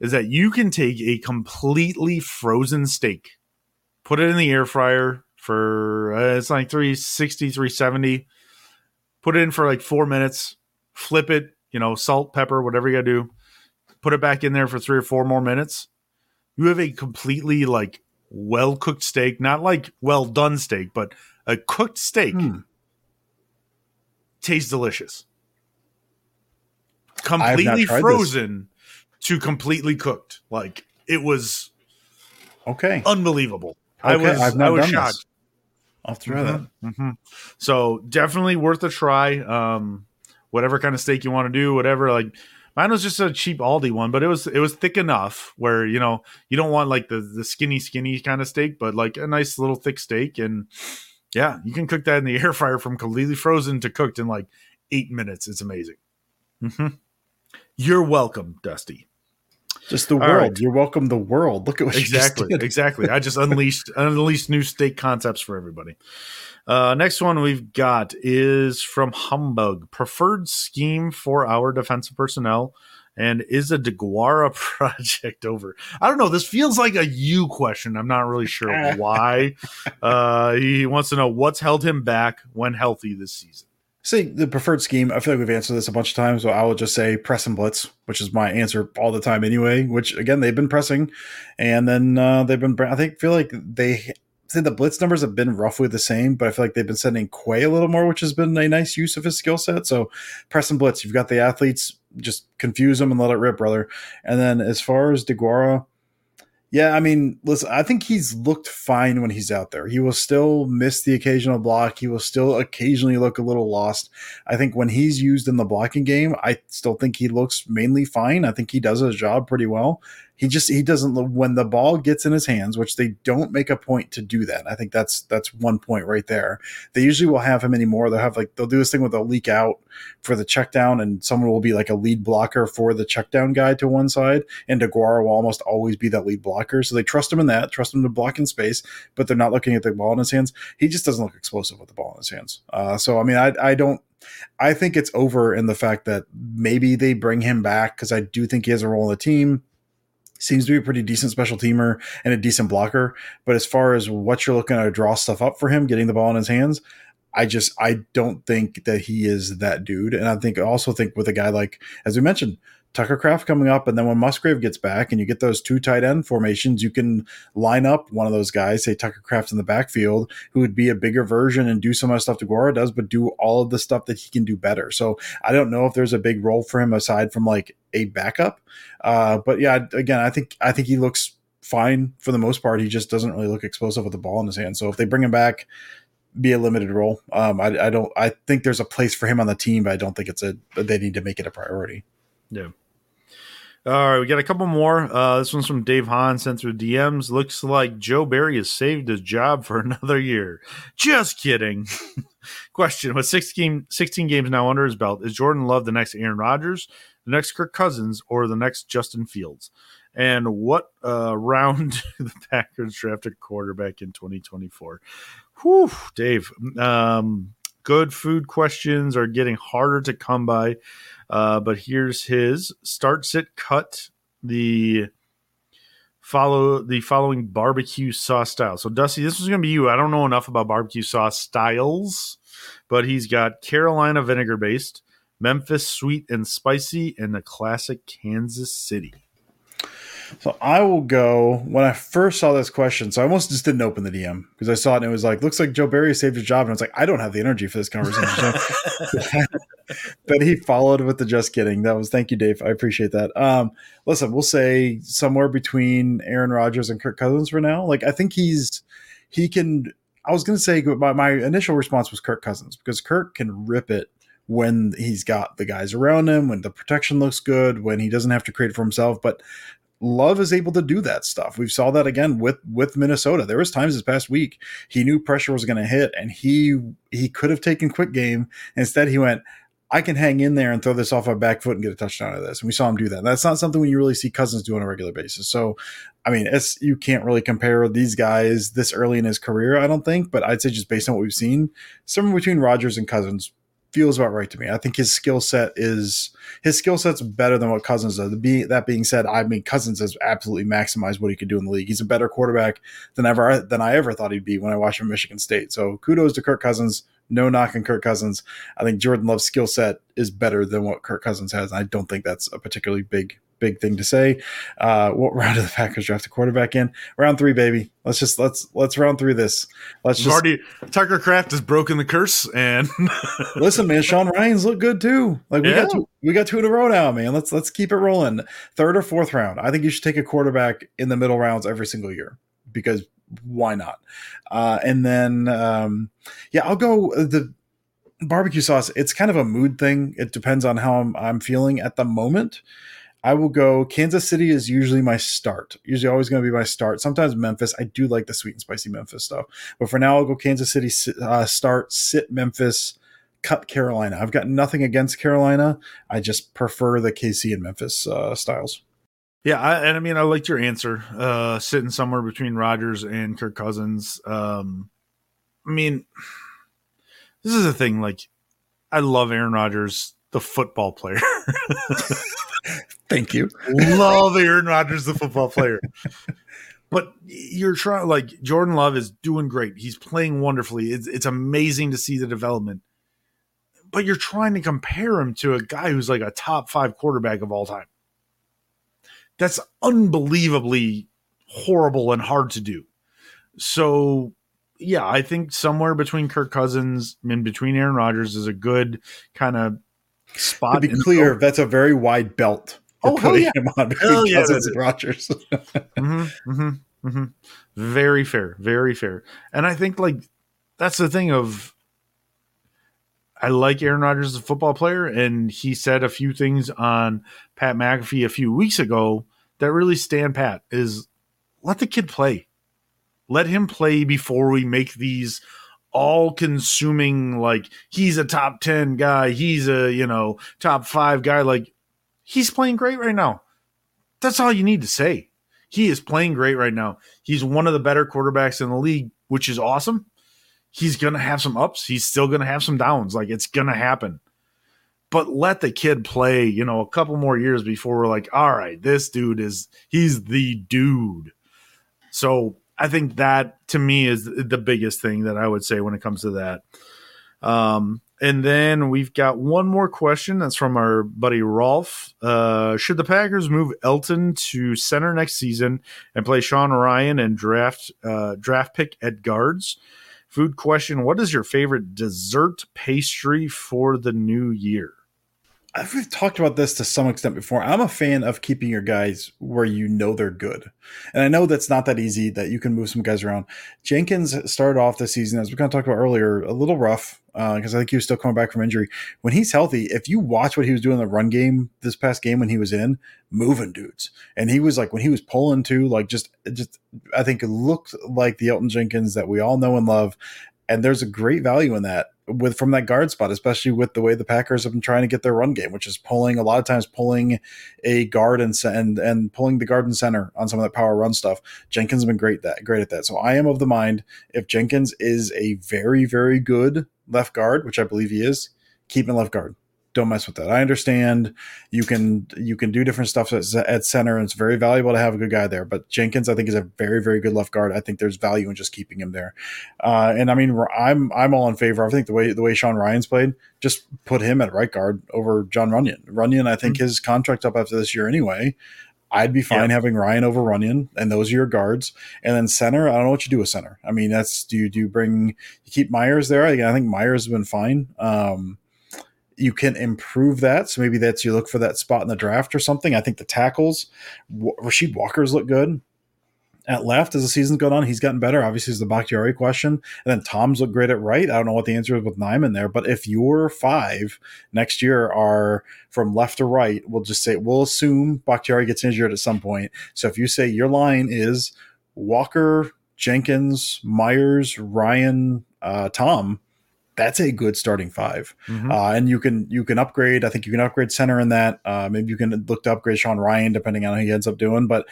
is that you can take a completely frozen steak, put it in the air fryer for uh, it's like 360, 370, put it in for like four minutes, flip it, you know, salt, pepper, whatever you got to do, put it back in there for three or four more minutes you have a completely like well cooked steak, not like well done steak, but a cooked steak. Hmm. Tastes delicious. Completely frozen this. to completely cooked. Like it was okay, unbelievable. Okay, I was I was shocked. This. I'll try mm-hmm, that. Mm-hmm. So definitely worth a try. Um, whatever kind of steak you want to do, whatever. Like Mine was just a cheap Aldi one, but it was it was thick enough where you know you don't want like the the skinny skinny kind of steak, but like a nice little thick steak, and yeah, you can cook that in the air fryer from completely frozen to cooked in like eight minutes. It's amazing. Mm-hmm. You're welcome, Dusty. Just the world. Right. You're welcome. The world. Look at what exactly, exactly. I just unleashed unleashed new steak concepts for everybody. Uh, next one we've got is from Humbug. Preferred scheme for our defensive personnel. And is a DeGuara project over? I don't know. This feels like a you question. I'm not really sure why. Uh, he wants to know what's held him back when healthy this season. See, the preferred scheme, I feel like we've answered this a bunch of times, so I will just say press and blitz, which is my answer all the time anyway, which again, they've been pressing. And then uh, they've been, I think, feel like they say the blitz numbers have been roughly the same, but I feel like they've been sending Quay a little more, which has been a nice use of his skill set. So press and blitz, you've got the athletes, just confuse them and let it rip, brother. And then as far as DeGuara, yeah, I mean, listen, I think he's looked fine when he's out there. He will still miss the occasional block. He will still occasionally look a little lost. I think when he's used in the blocking game, I still think he looks mainly fine. I think he does his job pretty well he just he doesn't when the ball gets in his hands which they don't make a point to do that i think that's that's one point right there. They usually will have him anymore. They'll have like they'll do this thing with a leak out for the check down and someone will be like a lead blocker for the check down guy to one side and DeGuara will almost always be that lead blocker. So they trust him in that trust him to block in space but they're not looking at the ball in his hands. He just doesn't look explosive with the ball in his hands. Uh, so i mean I, I don't I think it's over in the fact that maybe they bring him back because I do think he has a role in the team seems to be a pretty decent special teamer and a decent blocker. But as far as what you're looking to draw stuff up for him, getting the ball in his hands, I just I don't think that he is that dude. And I think I also think with a guy like as we mentioned, Tucker Kraft coming up, and then when Musgrave gets back and you get those two tight end formations, you can line up one of those guys, say Tucker Kraft in the backfield, who would be a bigger version and do some of the stuff DeGuara does, but do all of the stuff that he can do better. So I don't know if there's a big role for him aside from like a backup. Uh, but yeah, again, I think I think he looks fine for the most part. He just doesn't really look explosive with the ball in his hand. So if they bring him back, be a limited role. Um, I, I, don't. I think there's a place for him on the team, but I don't think it's a. They need to make it a priority. Yeah. All right, we got a couple more. Uh, this one's from Dave Hahn, sent through DMs. Looks like Joe Barry has saved his job for another year. Just kidding. Question: With 16, 16 games now under his belt, is Jordan Love the next Aaron Rodgers, the next Kirk Cousins, or the next Justin Fields? And what uh, round the Packers drafted quarterback in 2024? Whew, Dave. Um, good food questions are getting harder to come by. Uh, but here's his start, sit, cut the follow the following barbecue sauce style. So Dusty, this is going to be you. I don't know enough about barbecue sauce styles, but he's got Carolina vinegar based, Memphis sweet and spicy, and the classic Kansas City. So I will go when I first saw this question. So I almost just didn't open the DM because I saw it and it was like, looks like Joe Barry saved his job. And I was like, I don't have the energy for this conversation. but he followed with the just kidding. That was thank you, Dave. I appreciate that. Um, listen, we'll say somewhere between Aaron Rodgers and Kirk Cousins for now. Like I think he's he can. I was going to say my, my initial response was Kirk Cousins because Kirk can rip it when he's got the guys around him, when the protection looks good, when he doesn't have to create it for himself. But Love is able to do that stuff. We saw that again with with Minnesota. There was times this past week he knew pressure was going to hit, and he he could have taken quick game. Instead, he went, I can hang in there and throw this off my back foot and get a touchdown out of this. And we saw him do that. That's not something when you really see Cousins do on a regular basis. So, I mean, it's you can't really compare these guys this early in his career, I don't think. But I'd say just based on what we've seen, somewhere between Rodgers and Cousins feels about right to me. I think his skill set is his skill set's better than what Cousins does. That being said, I mean Cousins has absolutely maximized what he could do in the league. He's a better quarterback than ever than I ever thought he'd be when I watched him at Michigan State. So kudos to Kirk Cousins. No knock on Kirk Cousins. I think Jordan Love's skill set is better than what Kirk Cousins has. I don't think that's a particularly big big thing to say. Uh, what round of the Packers draft a quarterback in? Round three, baby. Let's just let's let's round through this. Let's just already Tucker Kraft has broken the curse and listen, man. Sean Rhyan's look good too. Like we yeah. got two, we got two in a row now, man. Let's let's keep it rolling. Third or fourth round. I think you should take a quarterback in the middle rounds every single year because why not? Uh, and then um, yeah, I'll go uh, the barbecue sauce. It's kind of a mood thing. It depends on how I'm, I'm feeling at the moment. I will go. Kansas City is usually my start. Usually, always going to be my start. Sometimes Memphis. I do like the sweet and spicy Memphis stuff, but for now, I'll go Kansas City. Uh, start sit Memphis, cut Carolina. I've got nothing against Carolina. I just prefer the KC and Memphis uh, styles. Yeah, I, and I mean, I liked your answer. Uh, sitting somewhere between Rodgers and Kirk Cousins. Um, I mean, this is a thing. Like, I love Aaron Rodgers, the football player. Thank you. Love Aaron Rodgers, the football player. but you're trying like Jordan Love is doing great. He's playing wonderfully. It's it's amazing to see the development. But you're trying to compare him to a guy who's like a top five quarterback of all time. That's unbelievably horrible and hard to do. So yeah, I think somewhere between Kirk Cousins and between Aaron Rodgers is a good kind of spot. To be clear, that's a very wide belt. Oh, hell yeah. him on between Hell yeah, Cousins Rodgers. mm-hmm, mm-hmm, mm-hmm. Very fair, very fair. And I think like that's the thing of I like Aaron Rodgers as a football player, and he said a few things on Pat McAfee a few weeks ago that really stand pat. Is let the kid play, let him play before we make these all consuming like he's a top 10 guy he's a you know top 5 guy like he's playing great right now. That's all you need to say. He is playing great right now. He's one of the better quarterbacks in the league which is awesome. He's gonna have some ups. He's still gonna have some downs. Like it's gonna happen. But let the kid play you know a couple more years before we're like all right this dude is he's the dude. So I think that to me is the biggest thing that I would say when it comes to that. Um, and then we've got one more question that's from our buddy Rolf. Uh, should the Packers move Elgton to center next season and play Sean Rhyan and draft uh, draft pick at guards? Food question: What is your favorite dessert pastry for the new year? I've talked about this to some extent before. I'm a fan of keeping your guys where you know they're good. And I know that's not that easy that you can move some guys around. Jenkins started off this season, as we kind of talked about earlier, a little rough because uh, I think he was still coming back from injury. When he's healthy, if you watch what he was doing in the run game this past game when he was in, moving dudes. And he was like, when he was pulling too, like just, just, I think it looked like the Elgton Jenkins that we all know and love. And there's a great value in that with from that guard spot, especially with the way the Packers have been trying to get their run game, which is pulling a lot of times pulling a guard and and and pulling the guard and center on some of that power run stuff. Jenkins has been great that great at that. So I am of the mind if Jenkins is a very very good left guard, which I believe he is, keep him left guard don't mess with that. I understand you can you can do different stuff at, at, center, and it's very valuable to have a good guy there. But Jenkins, I think, is a very very good left guard. I think there's value in just keeping him there. Uh, and I mean, I'm I'm all in favor. I think the way the way Sean Rhyan's played, just put him at right guard over Jon Runyan. Runyan, I think mm-hmm. his contract up after this year anyway. I'd be fine yeah. having Rhyan over Runyan, and those are your guards. And then center, I don't know what you do with center. I mean, that's do you do you bring you keep Myers there? I think Myers has been fine. Um, you can improve that. So maybe that's you look for that spot in the draft or something. I think the tackles, Rasheed Walker's look good at left as the season's gone on. He's gotten better. Obviously, is the Bakhtiari question. And then Tom's look great at right. I don't know what the answer is with Nijman there, but if your five next year are from left to right, we'll just say we'll assume Bakhtiari gets injured at some point. So if you say your line is Walker, Jenkins, Myers, Rhyan, uh, Tom, that's a good starting 5 mm-hmm. uh, and you can you can upgrade. I think you can upgrade center in that. Uh, maybe you can look to upgrade Sean Rhyan depending on how he ends up doing. But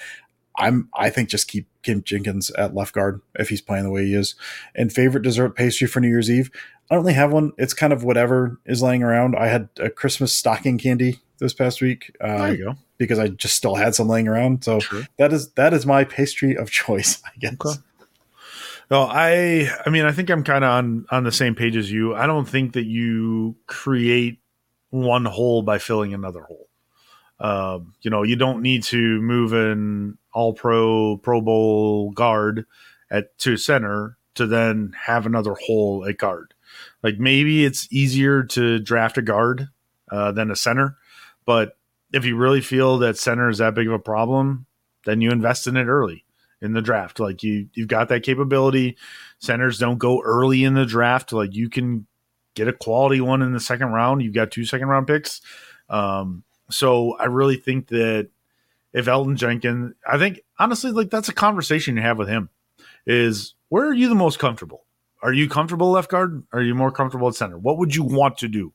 I'm I think just keep Kim Jenkins at left guard if he's playing the way he is. And favorite dessert pastry for New Year's Eve. I don't really have one. It's kind of whatever is laying around. I had a Christmas stocking candy this past week. Uh, there you go. Because I just still had some laying around, so sure. that is that is my pastry of choice, I guess. Okay. No, I I mean I think I'm kind of on on the same page as you. I don't think that you create one hole by filling another hole. Um, you know, you don't need to move an all pro pro bowl guard at to center to then have another hole at guard. Like maybe it's easier to draft a guard uh, than a center, but if you really feel that center is that big of a problem, then you invest in it early in the draft. Like you, you've got that capability. Centers don't go early in the draft. Like you can get a quality one in the second round. You've got two second round picks. Um, so I really think that if Elgton Jenkins, I think honestly, like that's a conversation you have with him. Is where are you the most comfortable? Are you comfortable left guard? Are you more comfortable at center? What would you want to do?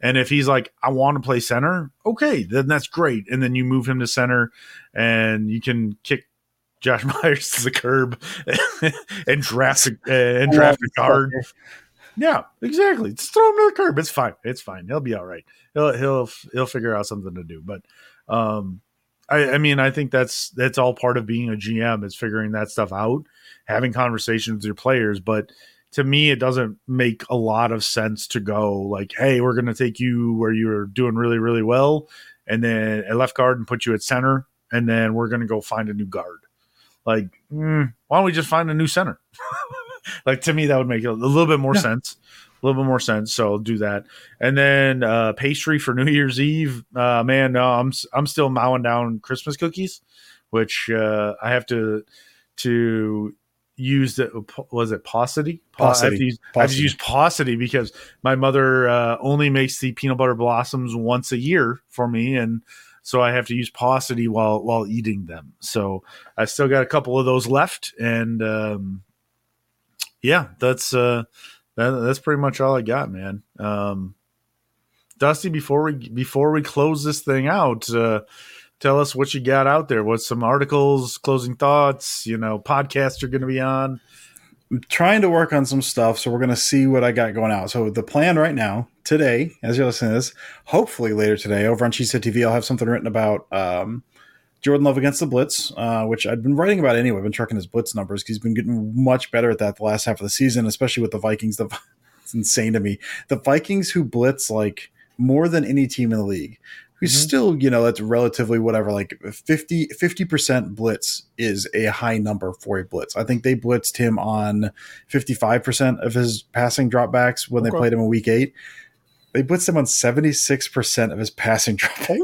And if he's like, I want to play center, okay, then that's great. And then you move him to center and you can kick Josh Myers to the curb and draft a, uh, and draft a guard. Yeah, exactly. Just throw him to the curb. It's fine. It's fine. He'll be all right. He'll he'll he'll figure out something to do. But Um, I, I mean, I think that's that's all part of being a GM is figuring that stuff out, having conversations with your players. But to me, it doesn't make a lot of sense to go like, "Hey, we're going to take you where you're doing really, really well, and then at left guard and put you at center, and then we're going to go find a new guard." Like, mm, why don't we just find a new center? like to me, that would make a, little bit more Yeah. sense. A little bit more sense. So I'll do that. And then uh, pastry for New Year's Eve. Uh, man, no, I'm I'm still mowing down Christmas cookies, which uh, I have to to use the was it paucity? Pa- I have Paucity. use, I Paucity. use paucity because my mother uh, only makes the peanut butter blossoms once a year for me, and so I have to use paucity while while eating them. So I still got a couple of those left, and um, yeah, that's uh, that, that's pretty much all I got, man. Um, Dusty, before we before we close this thing out, uh, tell us what you got out there. What's some articles, closing thoughts? You know, podcasts are going to be on. I'm trying to work on some stuff, so we're going to see what I got going out. So the plan right now, today, as you're listening to this, hopefully later today, over on Cheesehead TV, I'll have something written about um, Jordan Love against the Blitz, uh, which I've been writing about anyway. I've been tracking his Blitz numbers because he's been getting much better at that the last half of the season, especially with the Vikings. The, it's insane to me. The Vikings who blitz like more than any team in the league. Who's Mhm. still, you know, that's relatively whatever, like 50 percent blitz is a high number for a blitz. I think they blitzed him on 55% of his passing dropbacks when Okay. they played him in week eight. They blitzed him on 76% of his passing dropbacks.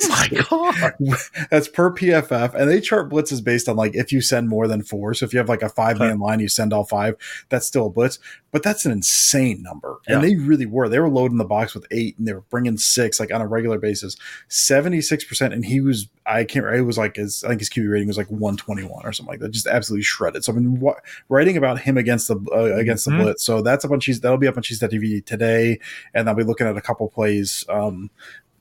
Oh my god! That's per PFF, and they chart blitzes based on like if you send more than four. So if you have like a five man line, you send all five. That's still a blitz, but that's an insane number. And they really were. They were loading the box with eight, and they were bringing six like on a regular basis. Seventy six percent, and he was I can't. It was like his I think his QB rating was like one twenty one or something like that. Just absolutely shredded. So I've been writing about him against the uh, against Mhm. the blitz. So that's up on Cheese. That'll be up on Cheese TV today, and I'll be looking at a couple plays. Um,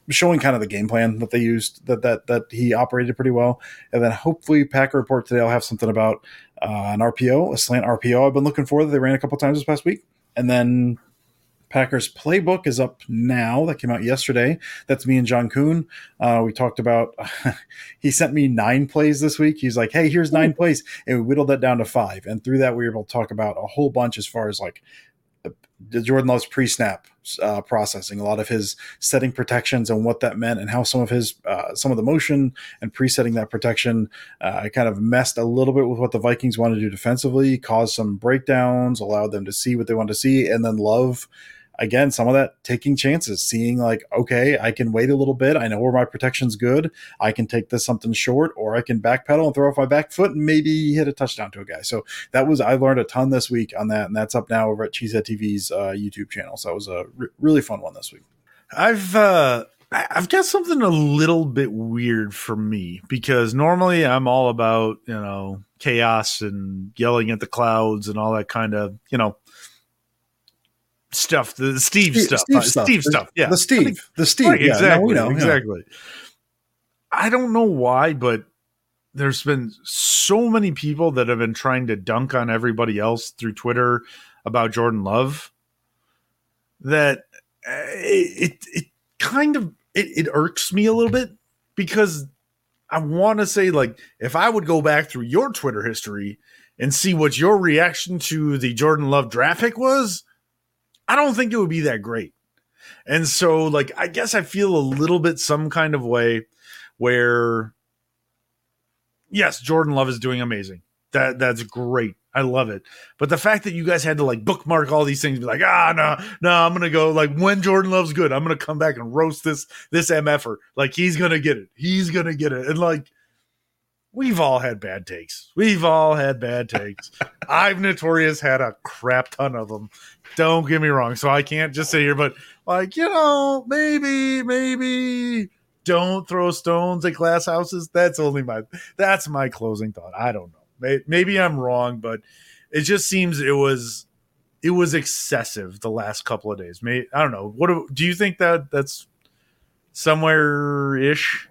showing kind of the game plan that they used that that that he operated pretty well. And then hopefully packer report today i'll have something about uh, an rpo a slant rpo i've been looking for that they ran a couple times this past week. And then packers playbook is up now. That came out yesterday. That's me and john kuhn. Uh, we talked about he sent me nine plays this week. He's like hey here's nine plays. And we whittled that down to five. And through that we were able to talk about a whole bunch as far as like Jordan Love's pre-snap uh, processing, a lot of his setting protections and what that meant, and how some of his uh, some of the motion and pre-setting that protection uh, kind of messed a little bit with what the Vikings wanted to do defensively, caused some breakdowns, allowed them to see what they wanted to see, and then Love. Again, some of that taking chances, seeing like, okay, I can wait a little bit. I know where my protection's good. I can take this something short, or I can backpedal and throw off my back foot and maybe hit a touchdown to a guy. So that was I learned a ton this week on that, and that's up now over at Cheesehead TV's uh, YouTube channel. So that was a re- really fun one this week. I've uh I've got something a little bit weird for me because normally I'm all about, you know, chaos and yelling at the clouds and all that kind of, you know, stuff, the Steve, stuff. uh, Steve stuff. Yeah. the Steve, the Steve, Right, yeah, no, exactly. we know, yeah. exactly. I don't know why, but there's been so many people that have been trying to dunk on everybody else through Twitter about Jordan Love that uh, it it, it kind of it, it irks me a little bit because I want to say like if I would go back through your Twitter history and see what your reaction to the Jordan Love draft pick was, I don't think it would be that great. And so, like, I guess I feel a little bit some kind of way where, yes, Jordan Love is doing amazing. That that's great. I love it. But the fact that you guys had to like bookmark all these things, be like, ah, no, no, I'm gonna go like when Jordan Love's good, I'm gonna come back and roast this this mf'er. Like he's gonna get it. He's gonna get it. And like, we've all had bad takes. We've all had bad takes. I've notorious had a crap ton of them. Don't get me wrong. So I can't just sit here, but like, you know, maybe, maybe don't throw stones at glass houses. That's only my that's my closing thought. I don't know. Maybe I'm wrong, but it just seems it was it was excessive the last couple of days. May I don't know. What do, do you think that that's somewhere ish?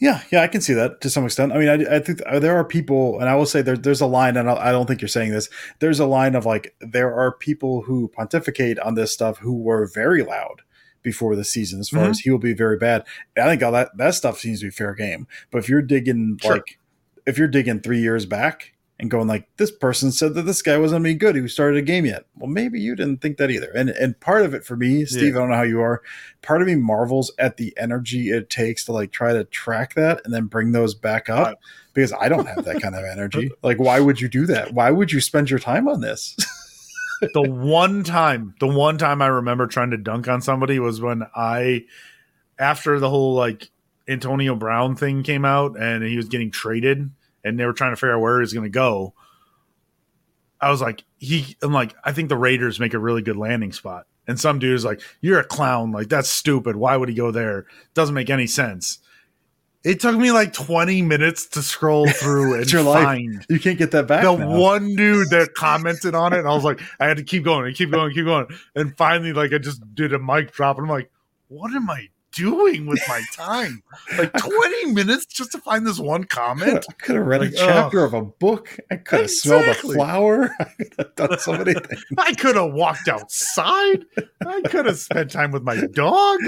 Yeah, yeah, I can see that to some extent. I mean, I, I think there are people, and I will say there, there's a line, and I don't think you're saying this. There's a line of like there are people who pontificate on this stuff who were very loud before the season as far Mhm. as he will be very bad. I think all that that stuff seems to be fair game. But if you're digging Sure. like if you're digging three years back and going like this person said that this guy wasn't any good who started a game yet. Well, maybe you didn't think that either. And and part of it for me, Steve, Yeah. I don't know how you are. Part of me marvels at the energy it takes to like try to track that and then bring those back up Uh, because I don't have that kind of energy. Like, why would you do that? Why would you spend your time on this? the one time, the one time I remember trying to dunk on somebody was when I, after the whole like Antonio Brown thing came out and he was getting traded and they were trying to figure out where he was going to go. I was like, he, I'm like, I think the Raiders make a really good landing spot. And some dude is like, you're a clown. Like, that's stupid. Why would he go there? Doesn't make any sense. It took me like 20 minutes to scroll through and your life. find You can't get that back. the now. one dude that commented on it, and I was like, I had to keep going and keep going, and keep going, and finally, like, I just did a mic drop, and I'm like, what am I doing with my time? Like 20 minutes just to find this one comment. I could have read a Like, chapter oh. of a book. I could have smelled a flower. I could have done so many things. I could have walked outside. I could have spent time with my dog,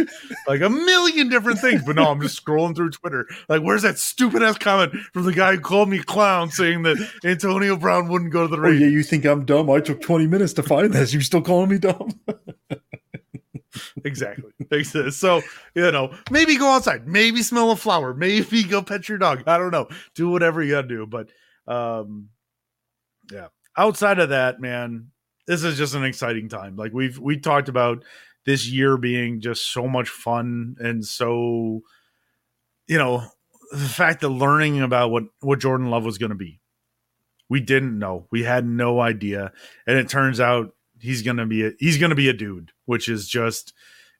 like a million different things. But no, I'm just scrolling through Twitter. Like, where's that stupid ass comment from the guy who called me clown saying that Antonio Brown wouldn't go to the Oh yeah, you think I'm dumb? I took 20 minutes to find this. You still calling me dumb? exactly. So, you know, maybe go outside, maybe smell a flower, maybe go pet your dog. I don't know. Do whatever you gotta do. But um yeah. Outside of that, man, this is just an exciting time. Like we've we talked about this year being just so much fun and so you know, the fact that learning about what what Jordan Love was going to be. We didn't know. We had no idea. And it turns out he's going to be a, he's going to be a dude, which is just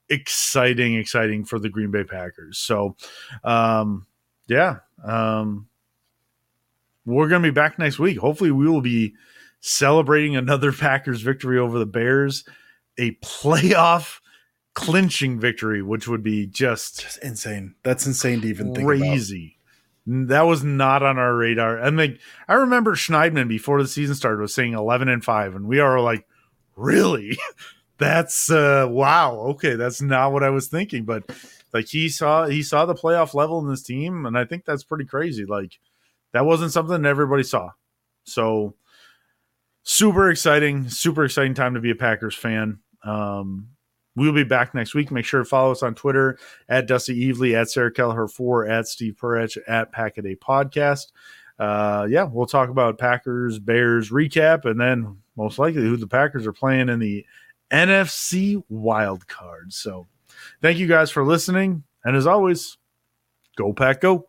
exciting exciting for the Green Bay Packers. So um yeah, um we're going to be back next week. Hopefully we will be celebrating another Packers victory over the Bears, a playoff clinching victory, which would be just Just insane. That's insane to even think crazy. That was not on our radar. And like I remember Schneidman before the season started was saying eleven and five, and we are like, really? that's uh wow, okay, that's not what I was thinking. But like he saw he saw the playoff level in this team, and I think that's pretty crazy. Like that wasn't something everybody saw. So super exciting, super exciting time to be a Packers fan. Um We'll be back next week. Make sure to follow us on Twitter at Dusty Evely, at Sarah Kelleher 4, at Steve Perich, at Packaday Podcast. Uh, yeah, we'll talk about Packers, Bears recap, and then most likely who the Packers are playing in the NFC wild card. So thank you guys for listening. And as always, go Pack Go.